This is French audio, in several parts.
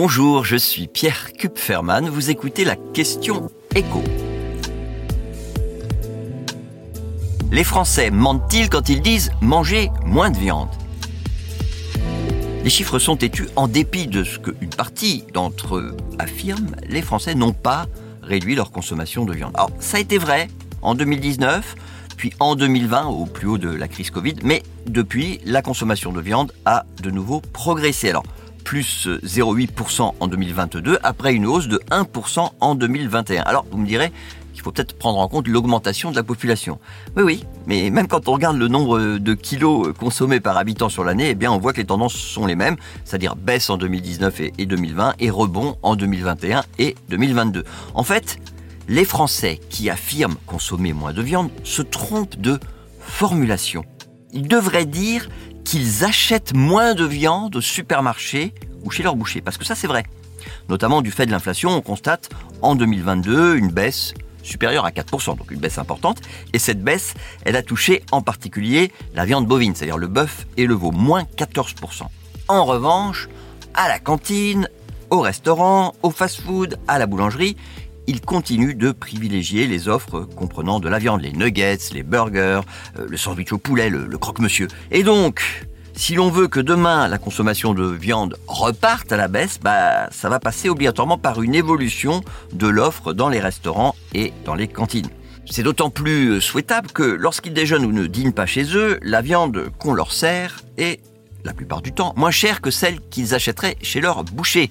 Bonjour, je suis Pierre Kupferman. Vous écoutez la question écho. Les Français mentent-ils quand ils disent manger moins de viande? Les chiffres sont têtus en dépit de ce qu'une partie d'entre eux affirme, les Français n'ont pas réduit leur consommation de viande. Alors, ça a été vrai en 2019, puis en 2020, au plus haut de la crise Covid, mais depuis, la consommation de viande a de nouveau progressé. Plus 0,8% en 2022, après une hausse de 1% en 2021. Alors, vous me direz, qu'il faut peut-être prendre en compte l'augmentation de la population. Oui, oui, mais même quand on regarde le nombre de kilos consommés par habitant sur l'année, eh on voit que les tendances sont les mêmes, c'est-à-dire baisse en 2019 et 2020 et rebond en 2021 et 2022. En fait, les Français qui affirment consommer moins de viande se trompent de formulation. Ils devraient dire qu'ils achètent moins de viande au supermarché ou chez leur boucher, parce que ça c'est vrai. Notamment du fait de l'inflation, on constate en 2022 une baisse supérieure à 4%, donc une baisse importante. Et cette baisse, elle a touché en particulier la viande bovine, c'est-à-dire le bœuf et le veau, moins 14%. En revanche, à la cantine, au restaurant, au fast-food, à la boulangerie, il continue de privilégier les offres comprenant de la viande, les nuggets, les burgers, euh, le sandwich au poulet, le, croque-monsieur. Et donc, si l'on veut que demain la consommation de viande reparte à la baisse, bah, ça va passer obligatoirement par une évolution de l'offre dans les restaurants et dans les cantines. C'est d'autant plus souhaitable que lorsqu'ils déjeunent ou ne dînent pas chez eux, la viande qu'on leur sert est la plupart du temps, moins chère que celle qu'ils achèteraient chez leur boucher.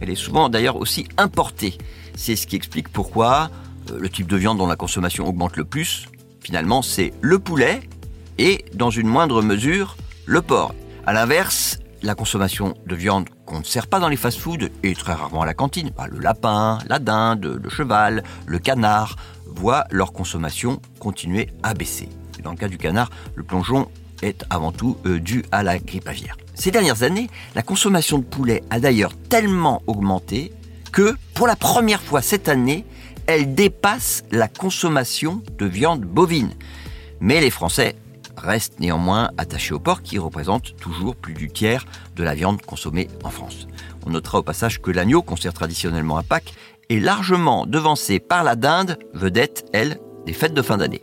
Elle est souvent d'ailleurs aussi importée. C'est ce qui explique pourquoi euh, le type de viande dont la consommation augmente le plus, finalement, c'est le poulet et, dans une moindre mesure, le porc. A l'inverse, la consommation de viande qu'on ne sert pas dans les fast-foods et très rarement à la cantine, bah, le lapin, la dinde, le cheval, le canard, voient leur consommation continuer à baisser. Dans le cas du canard, le plongeon est avant tout euh, dû à la grippe aviaire. Ces dernières années, la consommation de poulet a d'ailleurs tellement augmenté que, pour la première fois cette année, elle dépasse la consommation de viande bovine. Mais les Français restent néanmoins attachés au porc qui représente toujours plus du tiers de la viande consommée en France. On notera au passage que l'agneau, qu'on sert traditionnellement à Pâques, est largement devancé par la dinde, vedette, elle, des fêtes de fin d'année.